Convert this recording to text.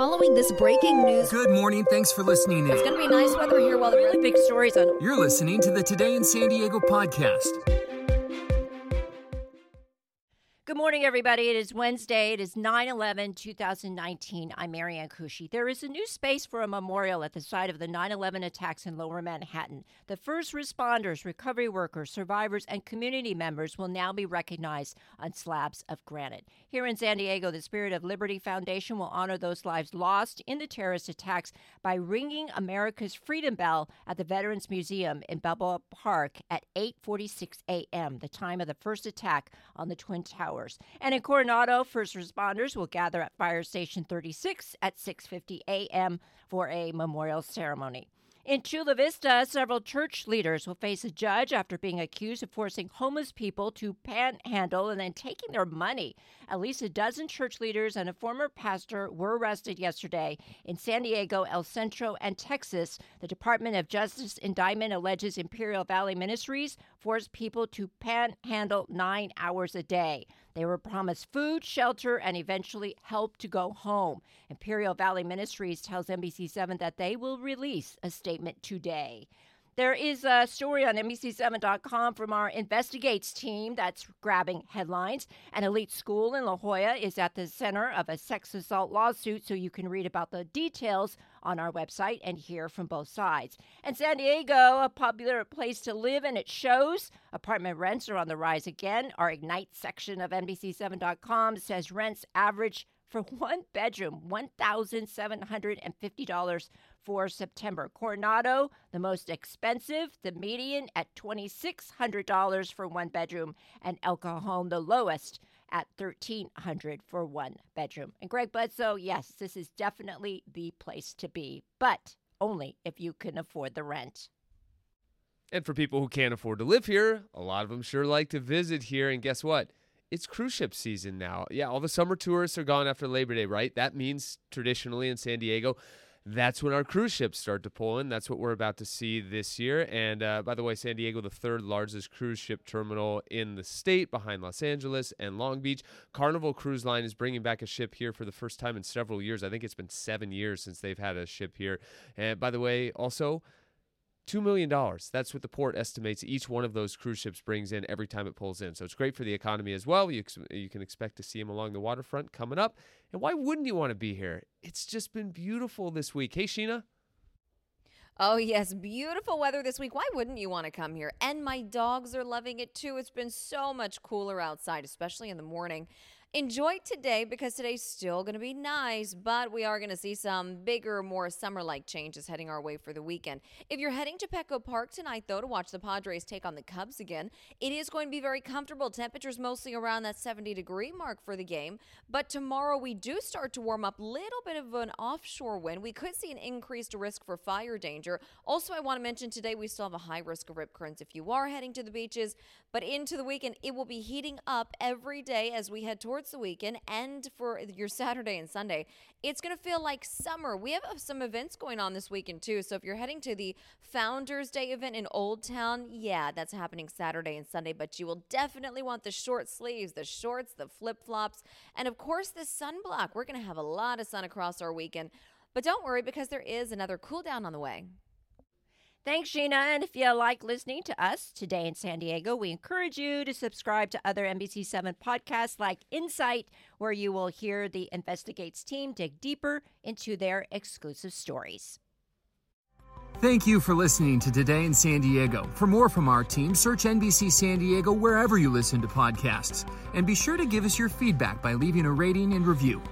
Following this breaking news. Good morning. Thanks for listening in. It's going to be nice weather here while the really big stories on. You're listening to the Today in San Diego podcast. Morning, everybody. It is Wednesday. It is 9 11, 2019. I'm Marianne Kushi. There is a new space for a memorial at the site of the 9 11 attacks in lower Manhattan. The first responders, recovery workers, survivors, and community members will now be recognized on slabs of granite. Here in San Diego, the Spirit of Liberty Foundation will honor those lives lost in the terrorist attacks by ringing America's freedom bell at the Veterans Museum in Balboa Park at 8:46 a.m., the time of the first attack on the Twin Towers. And in Coronado, first responders will gather at Fire Station 36 at 6:50 a.m. for a memorial ceremony. In Chula Vista, several church leaders will face a judge after being accused of forcing homeless people to panhandle and then taking their money. At least a dozen church leaders and a former pastor were arrested yesterday in San Diego, El Centro, and Texas. The Department of Justice indictment alleges Imperial Valley Ministries forced people to panhandle nine hours a day. They were promised food, shelter, and eventually help to go home. Imperial Valley Ministries tells NBC7 that they will release a statement today. There is a story on NBC7.com from our investigates team that's grabbing headlines. An elite school in La Jolla is at the center of a sex assault lawsuit, so you can read about the details on our website and hear from both sides. And San Diego, a popular place to live, and it shows. Apartment rents are on the rise again. Our Ignite section of NBC7.com says rents average for one bedroom, $1,750 for September. Coronado, the most expensive, the median at $2,600 for one bedroom, and El Cajon, the lowest at $1,300 for one bedroom. And Greg Bledsoe, yes, this is definitely the place to be, but only if you can afford the rent. And for people who can't afford to live here, a lot of them sure like to visit here. And guess what? It's cruise ship season now. Yeah, all the summer tourists are gone after Labor Day, right? That means traditionally in San Diego, that's when our cruise ships start to pull in. That's what we're about to see this year. And uh, by the way, San Diego, the third largest cruise ship terminal in the state behind Los Angeles and Long Beach. Carnival Cruise Line is bringing back a ship here for the first time in several years. I think it's been seven years since they've had a ship here. And by the way, also, $2 million. That's what the port estimates each one of those cruise ships brings in every time it pulls in. So it's great for the economy as well. You, you can expect to see them along the waterfront coming up. And why wouldn't you want to be here? It's just been beautiful this week. Hey, Sheena. Oh, yes, beautiful weather this week. Why wouldn't you want to come here? And my dogs are loving it too. It's been so much cooler outside, especially in the morning. Enjoy today because today's still going to be nice, but we are going to see some bigger, more summer like changes heading our way for the weekend. If you're heading to Petco Park tonight, though, to watch the Padres take on the Cubs again, it is going to be very comfortable. Temperatures mostly around that 70 degree mark for the game. But tomorrow we do start to warm up. a Little bit of an offshore wind. We could see an increased risk for fire danger. Also, I want to mention today we still have a high risk of rip currents if you are heading to the beaches. But into the weekend, it will be heating up every day as we head towards towards the weekend and for your Saturday and Sunday, it's going to feel like summer. We have uh, some events going on this weekend too. So if you're heading to the Founders Day event in Old Town, yeah, that's happening Saturday and Sunday, but you will definitely want the short sleeves, the shorts, the flip flops, and of course the sunblock. We're going to have a lot of sun across our weekend. But don't worry because there is another cool down on the way. Thanks, Sheena. And if you like listening to us today in San Diego, we encourage you to subscribe to other NBC7 podcasts like Insight, where you will hear the Investigates team dig deeper into their exclusive stories. Thank you for listening to Today in San Diego. For more from our team, search NBC San Diego wherever you listen to podcasts. And be sure to give us your feedback by leaving a rating and review.